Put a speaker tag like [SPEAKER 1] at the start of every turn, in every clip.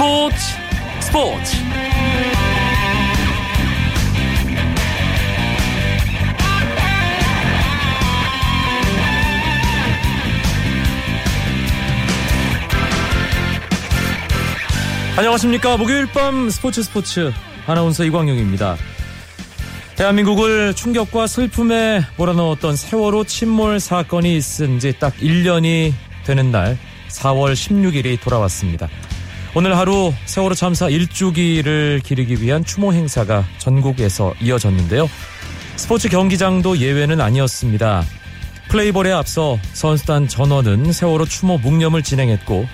[SPEAKER 1] 스포츠 스포츠. 안녕하십니까. 목요일 밤 스포츠 스포츠. 아나운서 이광용입니다. 대한민국을 충격과 슬픔에 몰아넣었던 세월호 침몰 사건이 있은 지 딱 1년이 되는 날 4월 16일이 돌아왔습니다. 오늘 하루 세월호 참사 1주기를 기리기 위한 추모 행사가 전국에서 이어졌는데요. 스포츠 경기장도 예외는 아니었습니다. 플레이볼에 앞서 선수단 전원은 세월호 추모 묵념을 진행했고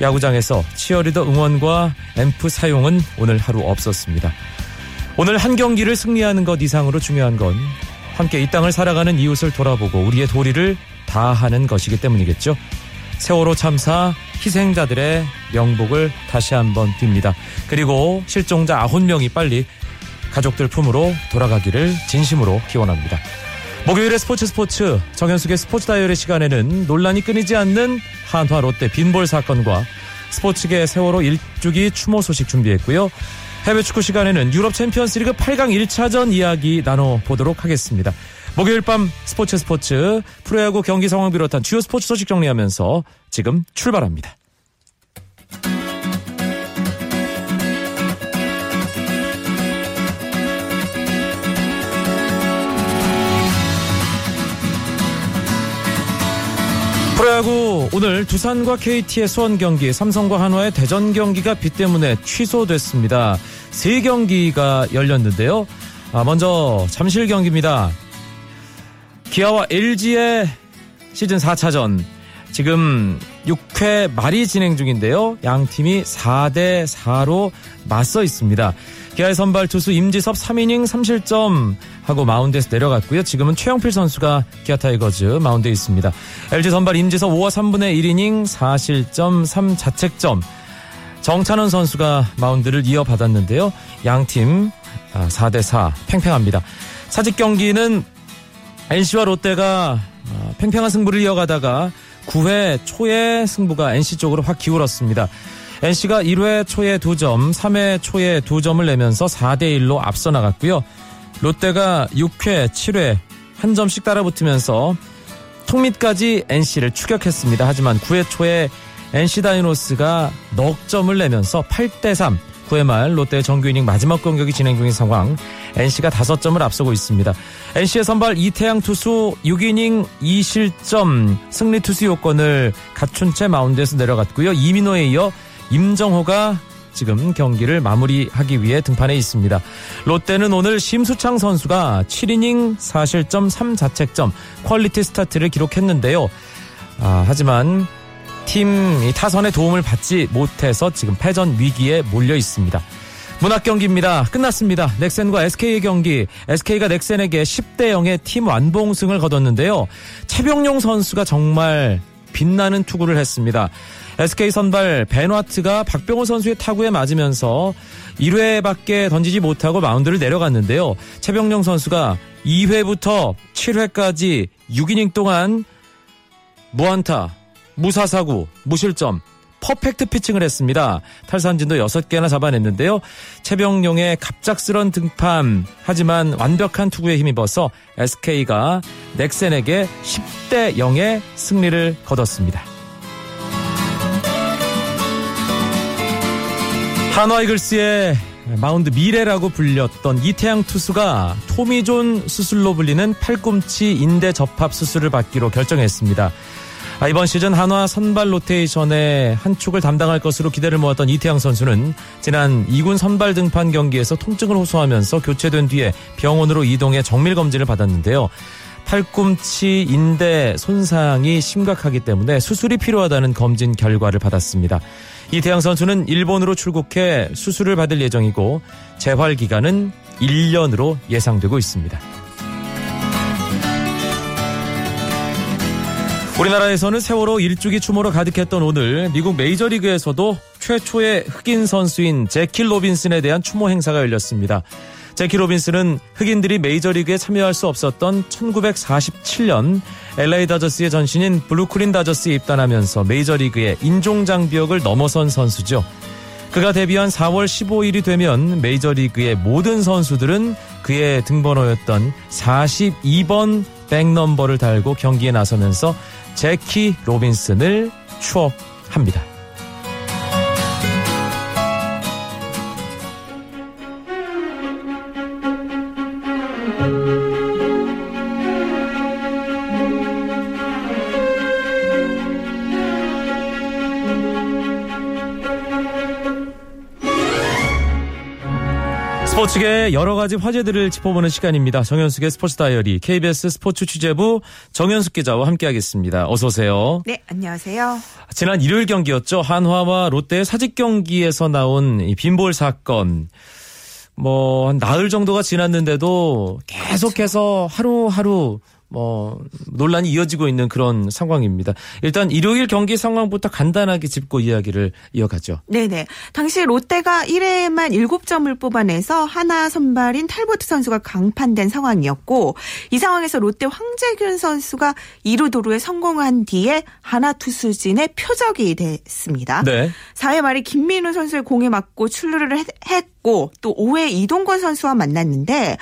[SPEAKER 1] 야구장에서 치어리더 응원과 앰프 사용은 오늘 하루 없었습니다. 오늘 한 경기를 승리하는 것 이상으로 중요한 건 함께 이 땅을 살아가는 이웃을 돌아보고 우리의 도리를 다하는 것이기 때문이겠죠. 세월호 참사 희생자들의 명복을 다시 한번 빕니다. 그리고 실종자 9명이 빨리 가족들 품으로 돌아가기를 진심으로 기원합니다. 목요일의 스포츠 스포츠 정현숙의 스포츠 다이어리 시간에는 논란이 끊이지 않는 한화 롯데 빈볼 사건과 스포츠계 세월호 1주기 추모 소식 준비했고요. 해외 축구 시간에는 유럽 챔피언스리그 8강 1차전 이야기 나눠보도록 하겠습니다. 목요일 밤 스포츠 스포츠 프로야구 경기 상황 비롯한 주요 스포츠 소식 정리하면서 지금 출발합니다. 프로야구 오늘 두산과 KT의 수원 경기, 삼성과 한화의 대전 경기가 비 때문에 취소됐습니다. 세 경기가 열렸는데요. 아, 먼저 잠실 경기입니다. 기아와 LG의 시즌 4차전 지금 6회 말이 진행 중인데요. 양 팀이 4대 4로 맞서 있습니다. 기아의 선발 투수 임지섭 3이닝 3실점 하고 마운드에서 내려갔고요. 지금은 최영필 선수가 기아 타이거즈 마운드에 있습니다. LG 선발 임지섭 5와 3분의 1이닝 4실점 3자책점 정찬원 선수가 마운드를 이어받았는데요. 양 팀 4대4 아, 팽팽합니다. 사직 경기는 NC와 롯데가 아, 팽팽한 승부를 이어가다가 9회 초에 승부가 NC 쪽으로 확 기울었습니다. NC가 1회 초에 2점, 3회 초에 2점을 내면서 4대1로 앞서 나갔고요. 롯데가 6회, 7회 한 점씩 따라붙으면서 턱밑까지 NC를 추격했습니다. 하지만 9회 초에 NC 다이노스가 넉 점을 내면서 8대3 9회 말 롯데 정규 이닝 마지막 공격이 진행 중인 상황 NC가 5점을 앞서고 있습니다. NC의 선발 이태양 투수 6이닝 2실점 승리 투수 요건을 갖춘 채 마운드에서 내려갔고요. 이민호에 이어 임정호가 지금 경기를 마무리하기 위해 등판해 있습니다. 롯데는 오늘 심수창 선수가 7이닝 4실점 3자책점 퀄리티 스타트를 기록했는데요. 아, 하지만 팀 타선의 도움을 받지 못해서 지금 패전 위기에 몰려 있습니다. 문학 경기입니다. 끝났습니다. 넥센과 SK의 경기. SK가 넥센에게 10대 0의 팀 완봉승을 거뒀는데요. 채병용 선수가 정말 빛나는 투구를 했습니다. SK 선발 밴와트가 박병호 선수의 타구에 맞으면서 1회밖에 던지지 못하고 마운드를 내려갔는데요. 최병용 선수가 2회부터 7회까지 6이닝 동안 무안타, 무사사구, 무실점, 퍼펙트 피칭을 했습니다. 탈산진도 6개나 잡아냈는데요. 최병용의 갑작스런 등판 하지만 완벽한 투구에 힘입어서 SK가 넥센에게 10대 0의 승리를 거뒀습니다. 한화 이글스의 마운드 미래라고 불렸던 이태양 투수가 토미존 수술로 불리는 팔꿈치 인대 접합 수술을 받기로 결정했습니다. 아, 이번 시즌 한화 선발 로테이션의 한 축을 담당할 것으로 기대를 모았던 이태양 선수는 지난 2군 선발 등판 경기에서 통증을 호소하면서 교체된 뒤에 병원으로 이동해 정밀 검진을 받았는데요. 팔꿈치 인대 손상이 심각하기 때문에 수술이 필요하다는 검진 결과를 받았습니다. 이태양 선수는 일본으로 출국해 수술을 받을 예정이고 재활 기간은 1년으로 예상되고 있습니다. 우리나라에서는 세월호 일주기 추모로 가득했던 오늘 미국 메이저리그에서도 최초의 흑인 선수인 재키 로빈슨에 대한 추모 행사가 열렸습니다. 재키 로빈슨은 흑인들이 메이저리그에 참여할 수 없었던 1947년 LA 다저스의 전신인 브루클린 다저스에 입단하면서 메이저리그의 인종장벽을 넘어선 선수죠. 그가 데뷔한 4월 15일이 되면 메이저리그의 모든 선수들은 그의 등번호였던 42번 백넘버를 달고 경기에 나서면서 제키 로빈슨을 추억합니다. 스포츠계 여러 가지 화제들을 짚어보는 시간입니다. 정현숙의 스포츠 다이어리 KBS 스포츠 취재부 정현숙 기자와 함께하겠습니다. 어서 오세요.
[SPEAKER 2] 네, 안녕하세요.
[SPEAKER 1] 지난 일요일 경기였죠. 한화와 롯데의 사직 경기에서 나온 빈볼 사건. 뭐, 한 나흘 정도가 지났는데도 계속해서 하루하루 뭐 논란이 이어지고 있는 그런 상황입니다. 일단 일요일 경기 상황부터 간단하게 짚고 이야기를 이어가죠.
[SPEAKER 2] 네네. 당시 롯데가 1회에만 7점을 뽑아내서 하나 선발인 탈보트 선수가 강판된 상황이었고 이 상황에서 롯데 황재균 선수가 2루 도루에 성공한 뒤에 하나 투수진의 표적이 됐습니다. 네. 4회 말에 김민우 선수의 공에 맞고 출루를 했, 또 5회 이동건 선수와 만났는데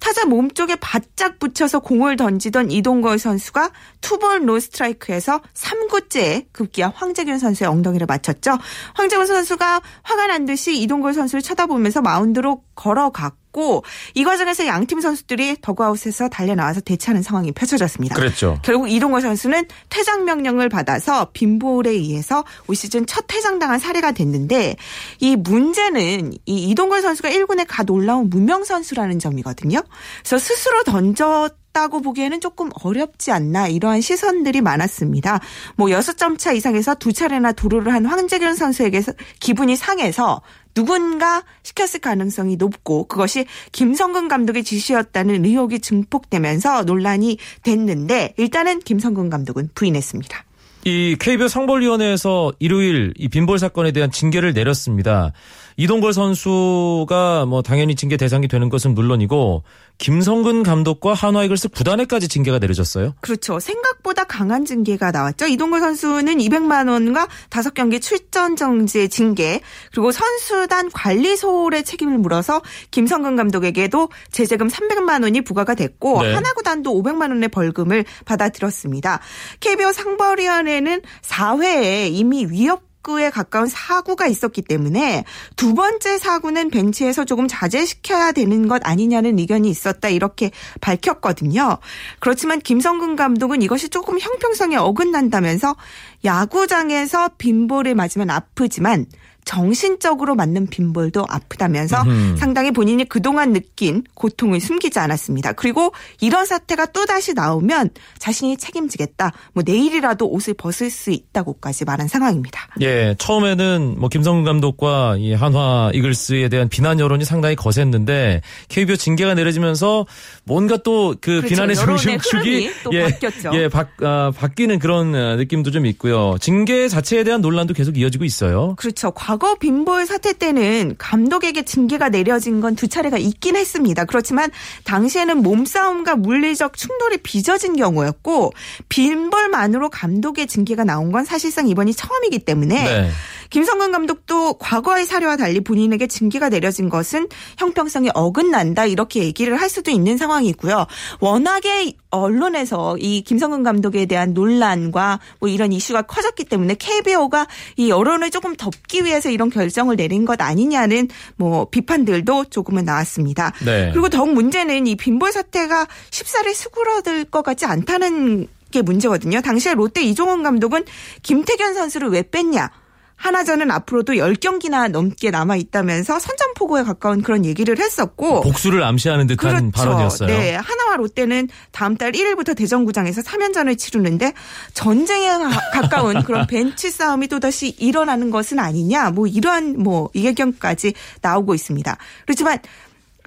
[SPEAKER 2] 타자 몸쪽에 바짝 붙여서 공을 던지던 이동건 선수가 투볼 노스트라이크에서 3구째 급기야 황재균 선수의 엉덩이를 맞췄죠. 황재균 선수가 화가 난 듯이 이동건 선수를 쳐다보면서 마운드로 걸어갔고 있었고 이 과정에서 양팀 선수들이 더그아웃에서 달려나와서 대치하는 상황이 펼쳐졌습니다.
[SPEAKER 1] 그랬죠.
[SPEAKER 2] 결국 이동거 선수는 퇴장 명령을 받아서 빈볼에 의해서 올 시즌 첫 퇴장당한 사례가 됐는데 이 문제는 이 이동걸 선수가 1군에 가 놀라운 무명 선수라는 점이거든요. 그래서 스스로 던졌 다고 보기에는 조금 어렵지 않나 이러한 시선들이 많았습니다. 뭐 6점 차 이상에서 두 차례나 도루를 한 황재균 선수에게 기분이 상해서 누군가 시켰을 가능성이 높고 그것이 김성근 감독의 지시였다는 의혹이 증폭되면서 논란이 됐는데 일단은 김성근 감독은 부인했습니다.
[SPEAKER 1] 이 KBO 상벌위원회에서 일요일 이 빈볼 사건에 대한 징계를 내렸습니다. 이동걸 선수가 뭐 당연히 징계 대상이 되는 것은 물론이고 김성근 감독과 한화이글스 구단에까지 징계가 내려졌어요.
[SPEAKER 2] 그렇죠. 생각보다 강한 징계가 나왔죠. 이동걸 선수는 200만 원과 5경기 출전 정지의 징계 그리고 선수단 관리 소홀의 책임을 물어서 김성근 감독에게도 제재금 300만 원이 부과가 됐고 네. 하나구단도 500만 원의 벌금을 받아들였습니다. KBO 상벌위원회는 4회에 이미 위협 사구에 가까운 사구가 있었기 때문에 두 번째 사구는 벤치에서 조금 자제시켜야 되는 것 아니냐는 의견이 있었다 이렇게 밝혔거든요. 그렇지만 김성근 감독은 이것이 조금 형평성에 어긋난다면서 야구장에서 빈볼을 맞으면 아프지만 정신적으로 맞는 빈볼도 아프다면서 음. 상당히 본인이 그동안 느낀 고통을 숨기지 않았습니다. 그리고 이런 사태가 또다시 나오면 자신이 책임지겠다. 뭐 내일이라도 옷을 벗을 수 있다고까지 말한 상황입니다.
[SPEAKER 1] 예, 처음에는 뭐 김성근 감독과 이 한화 이글스에 대한 비난 여론이 상당히 거셌는데 KBO 징계가 내려지면서 뭔가 또그 그렇죠. 비난의 중심축이
[SPEAKER 2] 예, 바뀌었죠.
[SPEAKER 1] 예, 바, 아, 바뀌는 그런 느낌도 좀 있고요. 징계 자체에 대한 논란도 계속 이어지고 있어요.
[SPEAKER 2] 그렇죠. 과거 빈볼 사태 때는 감독에게 징계가 내려진 건 두 차례가 있긴 했습니다. 그렇지만 당시에는 몸싸움과 물리적 충돌이 빚어진 경우였고 빈볼만으로 감독의 징계가 나온 건 사실상 이번이 처음이기 때문에 네. 김성근 감독도 과거의 사례와 달리 본인에게 징계가 내려진 것은 형평성이 어긋난다 이렇게 얘기를 할 수도 있는 상황이고요. 워낙에 언론에서 이 김성근 감독에 대한 논란과 뭐 이런 이슈가 커졌기 때문에 KBO가 이 여론을 조금 덮기 위해서 이런 결정을 내린 것 아니냐는 뭐 비판들도 조금은 나왔습니다. 네. 그리고 더욱 문제는 이 빈볼 사태가 쉽사리 수그러들 것 같지 않다는 게 문제거든요. 당시에 롯데 이종원 감독은 김태견 선수를 왜 뺐냐? 하나전은 앞으로도 10경기나 넘게 남아 있다면서 선전포고에 가까운 그런 얘기를 했었고
[SPEAKER 1] 복수를 암시하는 듯한
[SPEAKER 2] 그렇죠.
[SPEAKER 1] 발언이었어요.
[SPEAKER 2] 네, 하나와 롯데는 다음 달 1일부터 대전구장에서 3연전을 치르는데 전쟁에 가까운 그런 벤치 싸움이 또다시 일어나는 것은 아니냐. 뭐 이러한 뭐 이해견까지 나오고 있습니다. 그렇지만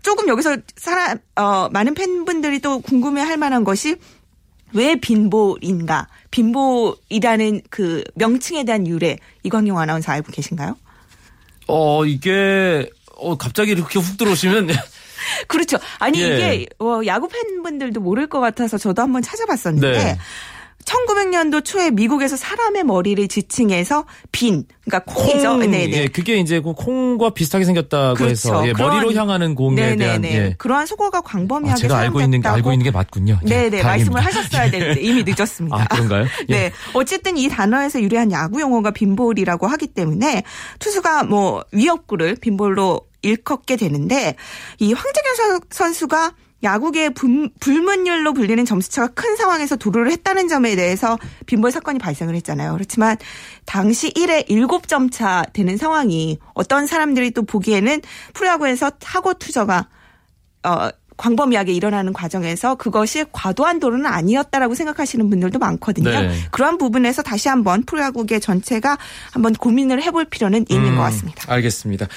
[SPEAKER 2] 조금 여기서 사람 어 많은 팬분들이 또 궁금해 할 만한 것이 왜 빈볼인가? 빈볼이라는 그 명칭에 대한 유래 이광용 아나운서 알고 계신가요?
[SPEAKER 1] 어 이게 어 갑자기 이렇게 훅 들어오시면
[SPEAKER 2] 그렇죠. 아니 예. 이게 어, 야구 팬분들도 모를 것 같아서 저도 한번 찾아봤었는데. 네. 1900년도 초에 미국에서 사람의 머리를 지칭해서 빈, 그러니까 콩이죠.
[SPEAKER 1] 콩,
[SPEAKER 2] 네네.
[SPEAKER 1] 예, 그게 이제 그 콩과 비슷하게 생겼다고
[SPEAKER 2] 그렇죠.
[SPEAKER 1] 해서 예,
[SPEAKER 2] 그런-
[SPEAKER 1] 머리로 향하는 공에
[SPEAKER 2] 네네네.
[SPEAKER 1] 대한 예.
[SPEAKER 2] 그러한 소거가
[SPEAKER 1] 아,
[SPEAKER 2] 광범위하게
[SPEAKER 1] 제가 알고 있는 게 알고 있는 게 맞군요. 예,
[SPEAKER 2] 네네
[SPEAKER 1] 다행입니다.
[SPEAKER 2] 말씀을 하셨어야 되는데 이미 늦었습니다.
[SPEAKER 1] 아, 그런가요? 예.
[SPEAKER 2] 네. 어쨌든 이 단어에서 유래한 야구 용어가 빈볼이라고 하기 때문에 투수가 뭐 위협구를 빈볼로 일컫게 되는데 이 황재균 선- 선수가 야구계의 불- 불문율로 불리는 점수차가 큰 상황에서 도루를 했다는 점에 대해서 빈볼 사건이 발생을 했잖아요. 그렇지만 당시 1회 7점 차 되는 상황이 어떤 사람들이 또 보기에는 프로야구에서 타고 투저가 어, 광범위하게 일어나는 과정에서 그것이 과도한 도루는 아니었다라고 생각하시는 분들도 많거든요.
[SPEAKER 1] 네.
[SPEAKER 2] 그러한 부분에서 다시 한번 프로야구계 전체가 한번 고민을 해볼 필요는 있는
[SPEAKER 1] 음,
[SPEAKER 2] 것 같습니다.
[SPEAKER 1] 알겠습니다.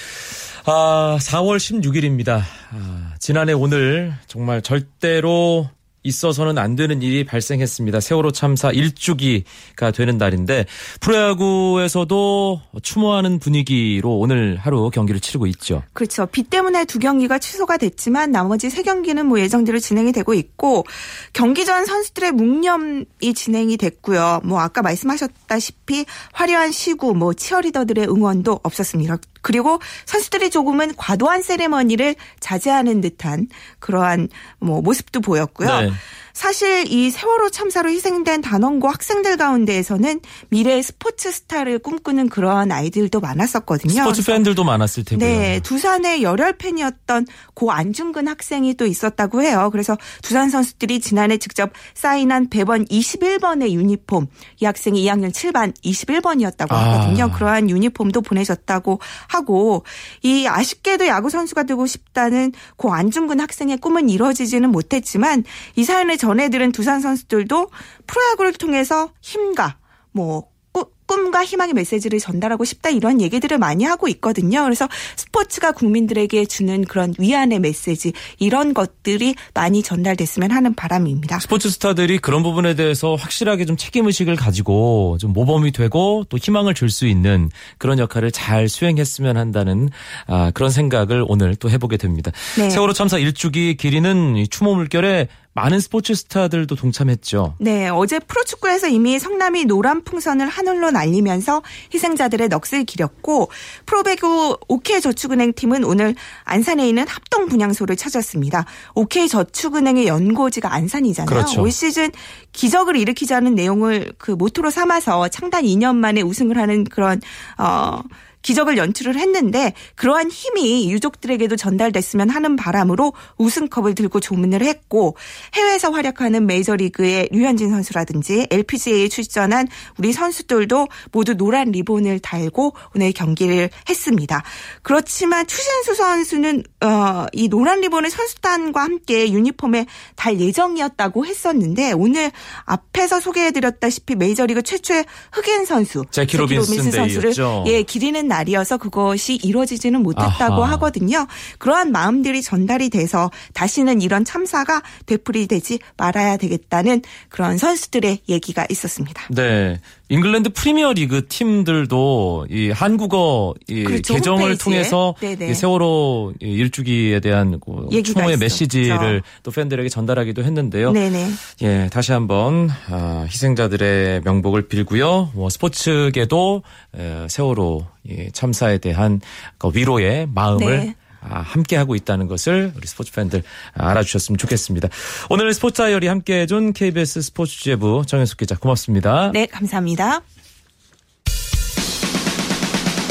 [SPEAKER 1] 아, 4월 16일입니다. 아, 지난해 오늘 정말 절대로 있어서는 안 되는 일이 발생했습니다. 세월호 참사 1주기가 되는 날인데 프로야구에서도 추모하는 분위기로 오늘 하루 경기를 치르고 있죠.
[SPEAKER 2] 그렇죠. 비 때문에 두 경기가 취소가 됐지만 나머지 세 경기는 뭐 예정대로 진행이 되고 있고 경기 전 선수들의 묵념이 진행이 됐고요. 뭐 아까 말씀하셨다시피 화려한 시구, 뭐 치어리더들의 응원도 없었습니다. 그리고 선수들이 조금은 과도한 세레머니를 자제하는 듯한 그러한 뭐 모습도 보였고요.
[SPEAKER 1] 네.
[SPEAKER 2] 사실 이 세월호 참사로 희생된 단원고 학생들 가운데에서는 미래의 스포츠 스타를 꿈꾸는 그러한 아이들도 많았었거든요.
[SPEAKER 1] 스포츠 팬들도 많았을 테고요.
[SPEAKER 2] 네, 두산의 열혈 팬이었던 고 안중근 학생이 또 있었다고 해요. 그래서 두산 선수들이 지난해 직접 사인한 배번 21번의 유니폼, 이 학생이 2학년 7반 21번이었다고
[SPEAKER 1] 아.
[SPEAKER 2] 하거든요. 그러한 유니폼도 보내줬다고 하고 이 아쉽게도 야구 선수가 되고 싶다는 고 안중근 학생의 꿈은 이루어지지는 못했지만 이 사연을 전해들은 두산 선수들도 프로야구를 통해서 힘과 뭐 꾸- 꿈과 희망의 메시지를 전달하고 싶다 이런 얘기들을 많이 하고 있거든요. 그래서 스포츠가 국민들에게 주는 그런 위안의 메시지 이런 것들이 많이 전달됐으면 하는 바람입니다.
[SPEAKER 1] 스포츠 스타들이 그런 부분에 대해서 확실하게 좀 책임 의식을 가지고 좀 모범이 되고 또 희망을 줄 수 있는 그런 역할을 잘 수행했으면 한다는 아, 그런 생각을 오늘 또 해보게 됩니다.
[SPEAKER 2] 네.
[SPEAKER 1] 세월호 참사 1주기 길이는 이 추모 물결에 많은 스포츠 스타들도 동참했죠.
[SPEAKER 2] 네, 어제 프로축구에서 이미 성남이 노란 풍선을 하늘로 날리면서 희생자들의 넋을 기렸고 프로배구 OK저축은행 팀은 오늘 안산에 있는 합동 분향소를 찾았습니다. OK저축은행의 연고지가 안산이잖아요.
[SPEAKER 1] 그렇죠.
[SPEAKER 2] 올 시즌 기적을 일으키자는 내용을 그 모토로 삼아서 창단 2년 만에 우승을 하는 그런 어 기적을 연출을 했는데 그러한 힘이 유족들에게도 전달됐으면 하는 바람으로 우승컵을 들고 조문을 했고 해외에서 활약하는 메이저리그의 류현진 선수라든지 LPGA에 출전한 우리 선수들도 모두 노란 리본을 달고 오늘 경기를 했습니다. 그렇지만 추신수 선수는 어, 이 노란 리본을 선수단과 함께 유니폼에 달 예정이었다고 했었는데 오늘 앞에서 소개해드렸다시피 메이저리그 최초의 흑인 선수
[SPEAKER 1] 재키 로빈슨
[SPEAKER 2] 선수를. 예 기리는 날이어서 그것이 이루어지지는 못했다고
[SPEAKER 1] 아하.
[SPEAKER 2] 하거든요. 그러한 마음들이 전달이 돼서 다시는 이런 참사가 되풀이되지 말아야 되겠다는 그런 선수들의 얘기가 있었습니다.
[SPEAKER 1] 네. 잉글랜드 프리미어리그 팀들도 이 한국어 이
[SPEAKER 2] 그렇죠.
[SPEAKER 1] 계정을
[SPEAKER 2] 홈페이지에.
[SPEAKER 1] 통해서
[SPEAKER 2] 네네.
[SPEAKER 1] 이 세월호 이 일주기에 대한 그 추모의. 메시지를 또 팬들에게 전달하기도 했는데요.
[SPEAKER 2] 네네.
[SPEAKER 1] 예, 다시 한번 아, 희생자들의 명복을 빌고요. 뭐 스포츠계도 에, 세월호 이 참사에 대한 그 위로의 마음을
[SPEAKER 2] 네.
[SPEAKER 1] 아, 함께 하고 있다는 것을 우리 스포츠 팬들 알아주셨으면 좋겠습니다. 오늘 스포츠 다이어리 함께 해준 KBS 스포츠 취재부 정현숙 기자 고맙습니다.
[SPEAKER 2] 네, 감사합니다.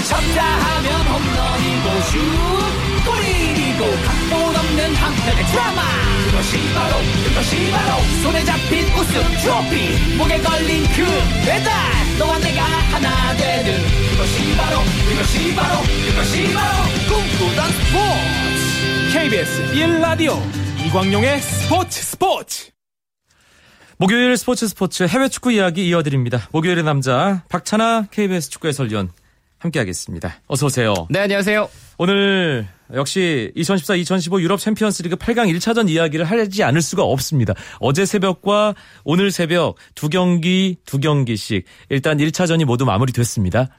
[SPEAKER 3] 쳤다 하면 홈런이고 슛 골이고 각본 없는 한편의 드라마. 그것이 바로 그것이 바로 손에 잡힌 우승 트로피. 목에 걸린 그 배달. 너와 내가 하나 되는 그것이 바로 그것이 바로 그것이 바로 꿈꾸던 스포츠. KBS 1라디오 이광용의 스포츠 스포츠.
[SPEAKER 1] 목요일 스포츠 스포츠 해외 축구 이야기 이어드립니다. 목요일의 남자 박찬아 KBS 축구 해설위원 함께하겠습니다. 어서 오세요.
[SPEAKER 4] 네, 안녕하세요.
[SPEAKER 1] 오늘 역시 2014-2015 유럽 챔피언스리그 8강 1차전 이야기를 하지 않을 수가 없습니다. 어제 새벽과 오늘 새벽 두 경기 두 경기씩 일단 1차전이 모두 마무리됐습니다.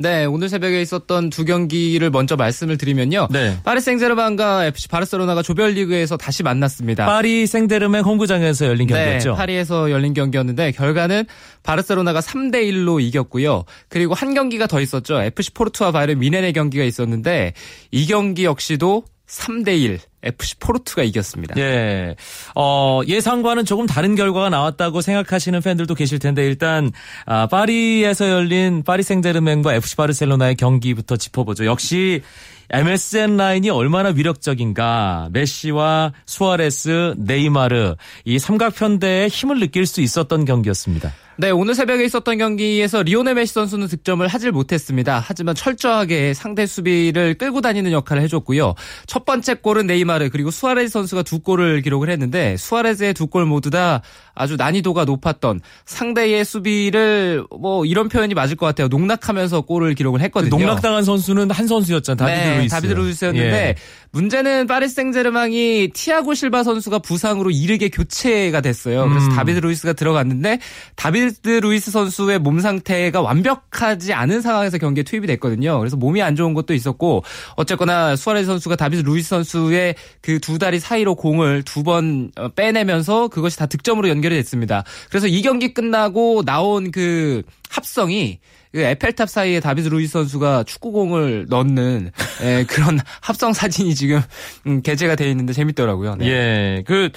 [SPEAKER 4] 네, 오늘 새벽에 있었던 두 경기를 먼저 말씀을 드리면요.
[SPEAKER 1] 네.
[SPEAKER 4] 파리 생제르맹과 FC 바르셀로나가 조별리그에서 다시 만났습니다.
[SPEAKER 1] 파리 생데르맹 홈구장에서 열린 경기였죠.
[SPEAKER 4] 네, 파리에서 열린 경기였는데 결과는 바르셀로나가 3대 1로 이겼고요. 그리고 한 경기가 더 있었죠. FC 포르투와 바이에른 미넨의 경기가 있었는데 이 경기 역시도 3대 1 FC 포르투가 이겼습니다.
[SPEAKER 1] 예. 어, 예상과는 조금 다른 결과가 나왔다고 생각하시는 팬들도 계실 텐데 일단 아, 파리에서 열린 파리 생제르맹과 FC 바르셀로나의 경기부터 짚어보죠. 역시 MSN 라인이 얼마나 위력적인가. 메시와 수아레스, 네이마르 이 삼각편대의 힘을 느낄 수 있었던 경기였습니다.
[SPEAKER 4] 네, 오늘 새벽에 있었던 경기에서 리오넬 메시 선수는 득점을 하질 못했습니다. 하지만 철저하게 상대 수비를 끌고 다니는 역할을 해줬고요. 첫 번째 골은 네이마르 그리고 수아레스 선수가 두 골을 기록을 했는데 수아레스의 두 골 모두 다 아주 난이도가 높았던 상대의 수비를 뭐 이런 표현이 맞을 것 같아요. 농락하면서 골을 기록을 했거든요.
[SPEAKER 1] 농락당한 선수는 한 선수였잖아요. 다비드
[SPEAKER 4] 네,
[SPEAKER 1] 루이스.
[SPEAKER 4] 다비드 루이스였는데
[SPEAKER 1] 예.
[SPEAKER 4] 문제는 파리 생제르맹이 티아고 실바 선수가 부상으로 이르게 교체가 됐어요. 그래서
[SPEAKER 1] 음.
[SPEAKER 4] 다비드 루이스가 들어갔는데 다비드 루이스 선수의 몸 상태가 완벽하지 않은 상황에서 경기에 투입이 됐거든요. 그래서 몸이 안 좋은 것도 있었고 어쨌거나 수아레스 선수가 다비드 루이스 선수의 그 두 다리 사이로 공을 두번 어, 빼내면서 그것이 다 득점으로 연결이 됐습니다. 그래서 이 경기 끝나고 나온 그 합성이 그 에펠탑 사이에 다비드 루이스 선수가 축구공을 넣는 예, 그런 합성 사진이 지금 음, 게재가 돼 있는데 재밌더라고요. 네.
[SPEAKER 1] 예, 그,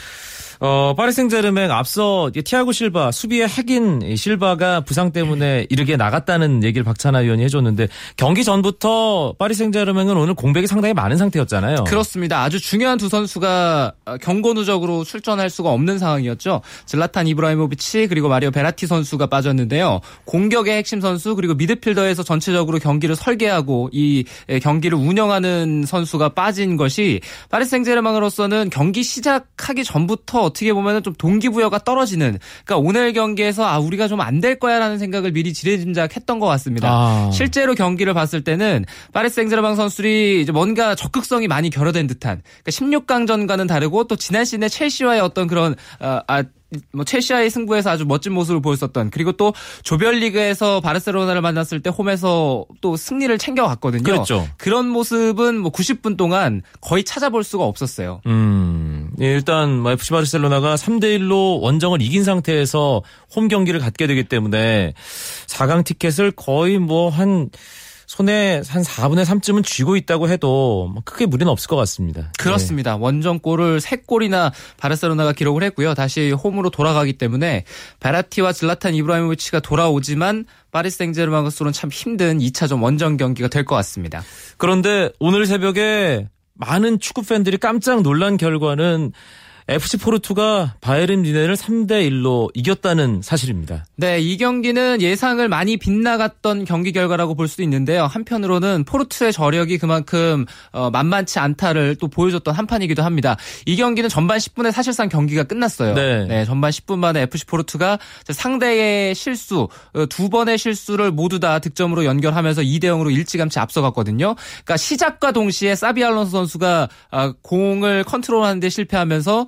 [SPEAKER 1] 어, 파리 생제르맹 앞서 이 티아고 실바, 수비의 핵인 이 실바가 부상 때문에 이르게 나갔다는 얘기를 박찬하 위원이 해줬는데 경기 전부터 파리 생제르맹은 오늘 공백이 상당히 많은 상태였잖아요.
[SPEAKER 4] 그렇습니다. 아주 중요한 두 선수가 어, 경고 누적으로 출전할 수가 없는 상황이었죠. 즐라탄 이브라히모비치 그리고 마리오 베라티 선수가 빠졌는데요. 공격의 핵심 선수 그리고 미드필더에서 전체적으로 경기를 설계하고 이 에, 경기를 운영하는 선수가 빠진 것이 파리 생제르맹으로서는 경기 시작하기 전부터 어떻게 보면 좀 동기부여가 떨어지는 그러니까 오늘 경기에서 아 우리가 좀 안 될 거야라는 생각을 미리 지레짐작했던 것 같습니다.
[SPEAKER 1] 아.
[SPEAKER 4] 실제로 경기를 봤을 때는 파리 생제르맹 선수들이 이제 뭔가 적극성이 많이 결여된 듯한 그러니까 16강전과는 다르고 또 지난 시즌에 첼시와의 어떤 그런 어, 아, 뭐 첼시와의 승부에서 아주 멋진 모습을 보였었던 그리고 또 조별리그에서 바르셀로나를 만났을 때 홈에서 또 승리를 챙겨갔거든요.
[SPEAKER 1] 그렇죠.
[SPEAKER 4] 그런 모습은 뭐 90분 동안 거의 찾아볼 수가 없었어요.
[SPEAKER 1] 음, 예, 일단 뭐 FC 바르셀로나가 3대 1로 원정을 이긴 상태에서 홈 경기를 갖게 되기 때문에 4강 티켓을 거의 뭐 한 손에 한 4분의 3쯤은 쥐고 있다고 해도 뭐 크게 무리는 없을 것 같습니다.
[SPEAKER 4] 그렇습니다. 원정골을 3골이나 바르셀로나가 기록을 했고요. 다시 홈으로 돌아가기 때문에 베라티와 질라탄 이브라이모비치가 돌아오지만 파리 생제르맹으로서는 참 힘든 2차전 원정 경기가 될 것 같습니다.
[SPEAKER 1] 그런데 오늘 새벽에 많은 축구 팬들이 깜짝 놀란 결과는 FC 포르투가 바이에른 뮌헨을 3대 1로 이겼다는 사실입니다.
[SPEAKER 4] 네, 이 경기는 예상을 많이 빗나갔던 경기 결과라고 볼 수도 있는데요. 한편으로는 포르투의 저력이 그만큼 어, 만만치 않다를 또 보여줬던 한 판이기도 합니다. 이 경기는 전반 10분에 사실상 경기가 끝났어요.
[SPEAKER 1] 네.
[SPEAKER 4] 전반 10분 만에 FC 포르투가 상대의 실수 어, 두 번의 실수를 모두 다 득점으로 연결하면서 2대 0으로 일찌감치 앞서갔거든요. 그러니까 시작과 동시에 사비 알론소 선수가 아, 공을 컨트롤하는데 실패하면서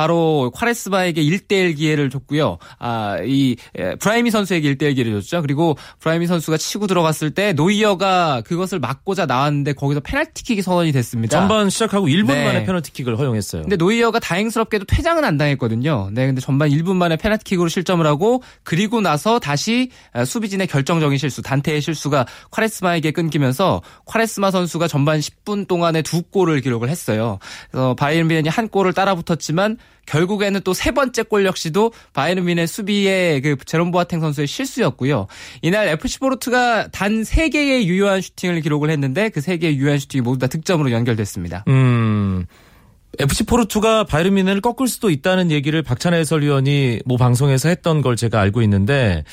[SPEAKER 4] 바로 콰레스마에게 1대1 기회를 줬고요. 아, 이 에, 브라히미 선수에게 1대1 기회를 줬죠. 그리고 브라히미 선수가 치고 들어갔을 때 노이어가 그것을 막고자 나왔는데 거기서 페널티킥이 선언이 됐습니다.
[SPEAKER 1] 전반 시작하고 1분
[SPEAKER 4] 네.
[SPEAKER 1] 만에 페널티킥을 허용했어요.
[SPEAKER 4] 근데 노이어가 다행스럽게도 퇴장은 안 당했거든요. 네, 근데 전반 1분 만에 페널티킥으로 실점을 하고 그리고 나서 다시 아, 수비진의 결정적인 실수, 단테의 실수가 콰레스마에게 끊기면서 콰레스마 선수가 전반 10분 동안에 두 골을 기록을 했어요. 그래서 바이에른 뮌헨이 한 골을 따라 붙었지만 결국에는 또 세 번째 골 역시도 바이에른 뮌헨 수비의 그 제롬 보아텡 선수의 실수였고요. 이날 FC 포르투가 단 3개의 유효한 슈팅을 기록을 했는데 그 3개의 유효한 슈팅이 모두 다 득점으로 연결됐습니다.
[SPEAKER 1] 음. FC 포르투가 바이에른 뮌헨을 꺾을 수도 있다는 얘기를 박찬하 해설위원이 모 방송에서 했던 걸 제가 알고 있는데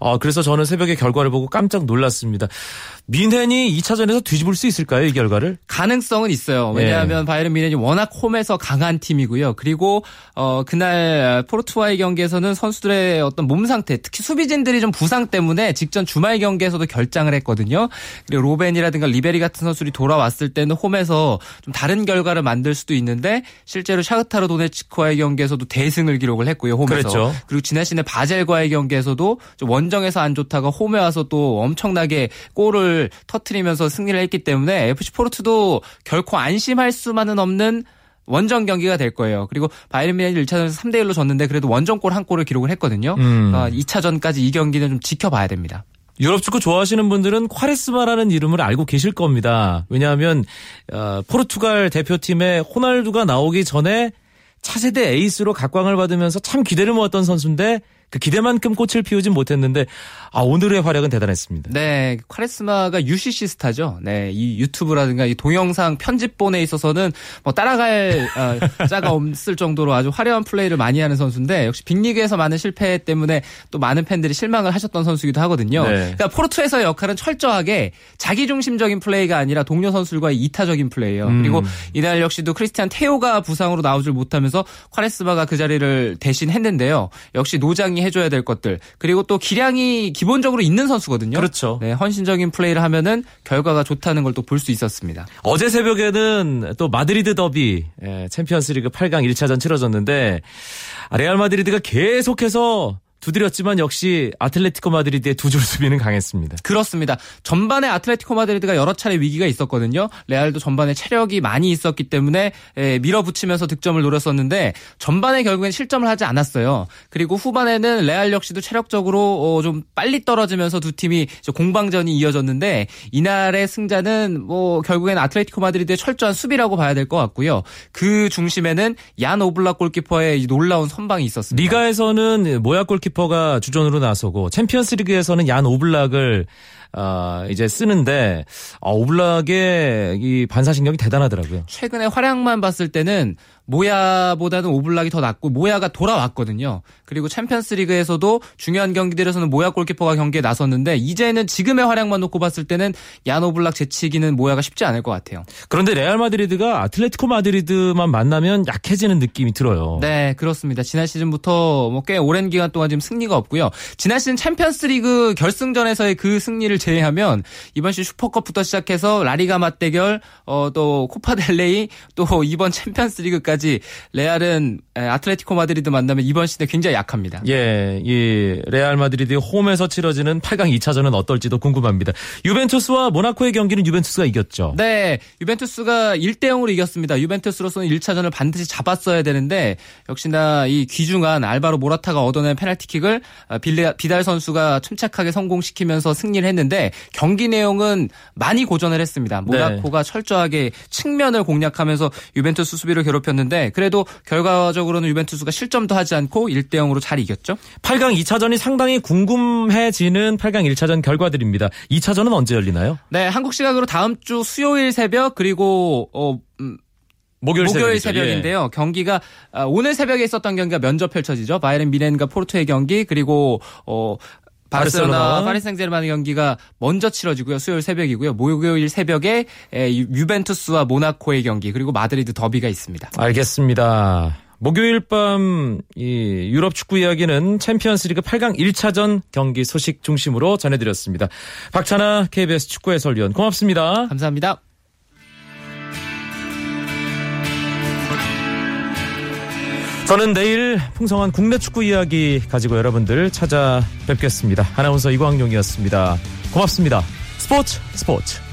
[SPEAKER 1] 어 그래서 저는 새벽에 결과를 보고 깜짝 놀랐습니다. 뮌헨이 2차전에서 뒤집을 수 있을까요, 이 결과를?
[SPEAKER 4] 가능성은 있어요. 왜냐하면 바이에른 뮌헨이 워낙 홈에서 강한 팀이고요. 그리고 어 그날 포르투와의 경기에서는 선수들의 어떤 몸 상태, 특히 수비진들이 좀 부상 때문에 직전 주말 경기에서도 결장을 했거든요. 그리고 로벤이라든가 리베리 같은 선수들이 돌아왔을 때는 홈에서 좀 다른 결과를 만들 수도 있는데 실제로 샤흐타르 도네츠크와의 경기에서도 대승을 기록을 했고요. 홈에서.
[SPEAKER 1] 그랬죠.
[SPEAKER 4] 그리고 지난 시즌에 바젤과의 경기에서도 좀 원정에서 안 좋다가 홈에 와서 또 엄청나게 골을 터트리면서 승리를 했기 때문에 FC 포르투도 결코 안심할 수만은 없는 원정 경기가 될 거예요. 그리고 바이에른 뮌헨이 1차전에서 3대 1로 졌는데 그래도 원정골 한 골을 기록을 했거든요.
[SPEAKER 1] 음.
[SPEAKER 4] 어, 2차전까지 이 경기는 좀 지켜봐야 됩니다.
[SPEAKER 1] 유럽 축구 좋아하시는 분들은 콰레스마라는 이름을 알고 계실 겁니다. 왜냐하면 어, 포르투갈 대표팀에 호날두가 나오기 전에 차세대 에이스로 각광을 받으면서 참 기대를 모았던 선수인데 그 기대만큼 꽃을 피우진 못했는데 아 오늘의 활약은 대단했습니다.
[SPEAKER 4] 네, 콰레스마가 UCC 스타죠. 네, 이 유튜브라든가 이 동영상 편집본에 있어서는 뭐 따라갈 어, 자가 없을 정도로 아주 화려한 플레이를 많이 하는 선수인데 역시 빅리그에서 많은 실패 때문에 또 많은 팬들이 실망을 하셨던 선수이기도 하거든요.
[SPEAKER 1] 네.
[SPEAKER 4] 그러니까 포르투에서의 역할은 철저하게 자기 중심적인 플레이가 아니라 동료 선수들과의 이타적인 플레이예요. 그리고 이날 역시도 크리스티안 테요가 부상으로 나오질 못하면서 콰레스마가 그 자리를 대신했는데요. 역시 노장 이 해줘야 될 것들 그리고 또 기량이 기본적으로 있는 선수거든요.
[SPEAKER 1] 그렇죠.
[SPEAKER 4] 네, 헌신적인 플레이를 하면은 결과가 좋다는 걸 또 볼 수 있었습니다.
[SPEAKER 1] 어제 새벽에는 또 마드리드 더비 예, 챔피언스리그 8강 1차전 치러졌는데 아, 레알 마드리드가 계속해서 두드렸지만 역시 아틀레티코 마드리드의 두 줄 수비는 강했습니다.
[SPEAKER 4] 그렇습니다. 전반에 아틀레티코 마드리드가 여러 차례 위기가 있었거든요. 레알도 전반에 체력이 많이 있었기 때문에 에, 밀어붙이면서 득점을 노렸었는데 전반에 결국엔 실점을 하지 않았어요. 그리고 후반에는 레알 역시도 체력적으로 어, 좀 빨리 떨어지면서 두 팀이 공방전이 이어졌는데 이날의 승자는 뭐 결국엔 아틀레티코 마드리드의 철저한 수비라고 봐야 될 것 같고요. 그 중심에는 얀 오블락 골키퍼의 이 놀라운 선방이 있었습니다.
[SPEAKER 1] 리가에서는 모야 골키 퍼가 주전으로 나서고 챔피언스리그에서는 얀 오블락을 아, 이제 쓰는데 아, 오블락의 이 반사신경이 대단하더라고요.
[SPEAKER 4] 최근에 활약만 봤을 때는 모야보다는 오블락이 더 낫고 모야가 돌아왔거든요. 그리고 챔피언스리그에서도 중요한 경기들에서는 모야 골키퍼가 경기에 나섰는데 이제는 지금의 활약만 놓고 봤을 때는 얀 오블락 제치기는 모야가 쉽지 않을 것 같아요.
[SPEAKER 1] 그런데 레알 마드리드가 아틀레티코 마드리드만 만나면 약해지는 느낌이 들어요.
[SPEAKER 4] 네, 그렇습니다. 지난 시즌부터 뭐 꽤 오랜 기간 동안 지금 승리가 없고요. 지난 시즌 챔피언스리그 결승전에서의 그 승리를 제외하면 이번 시즌 슈퍼컵부터 시작해서 라리가 맞대결, 어, 또 코파델레이, 또 이번 챔피언스리그까지 레알은 에, 아틀레티코 마드리드 만나면 이번 시즌에 굉장히 약합니다.
[SPEAKER 1] 예, 이 레알 마드리드 홈에서 치러지는 8강 2차전은 어떨지도 궁금합니다. 유벤투스와 모나코의 경기는 유벤투스가 이겼죠.
[SPEAKER 4] 네, 유벤투스가 1대 0으로 이겼습니다. 유벤투스로서는 1차전을 반드시 잡았어야 되는데 역시나 이 귀중한 알바로 모라타가 얻어낸 페널티킥을 아, 빌레- 비달 선수가 침착하게 성공시키면서 승리를 했는데 경기 내용은 많이 고전을 했습니다. 모나코가 철저하게 측면을 공략하면서 유벤투스 수비를 괴롭혔는데 그래도 결과적으로는 유벤투스가 실점도 하지 않고 1대 0으로 잘 이겼죠.
[SPEAKER 1] 8강 2차전이 상당히 궁금해지는 8강 1차전 결과들입니다. 2차전은 언제 열리나요?
[SPEAKER 4] 네, 한국 시각으로 다음 주 수요일 새벽 그리고 어 음,
[SPEAKER 1] 목요일,
[SPEAKER 4] 목요일
[SPEAKER 1] 새벽이죠. 예.
[SPEAKER 4] 새벽인데요. 경기가 아, 오늘 새벽에 있었던 경기가 먼저 펼쳐지죠. 바이에른 뮌헨과 포르투의 경기 그리고 어 바르셀로나
[SPEAKER 1] 바르셀로나.
[SPEAKER 4] 파리 생제르맹 경기가 먼저 치러지고요. 수요일 새벽이고요. 목요일 새벽에 유벤투스와 모나코의 경기 그리고 마드리드 더비가 있습니다.
[SPEAKER 1] 알겠습니다. 목요일 밤 이 유럽 축구 이야기는 챔피언스리그 8강 1차전 경기 소식 중심으로 전해드렸습니다. 박찬아 KBS 축구 해설위원 고맙습니다.
[SPEAKER 4] 감사합니다.
[SPEAKER 1] 저는 내일 풍성한 국내 축구 이야기 가지고 여러분들 찾아뵙겠습니다. 아나운서 이광용이었습니다. 고맙습니다. 스포츠 스포츠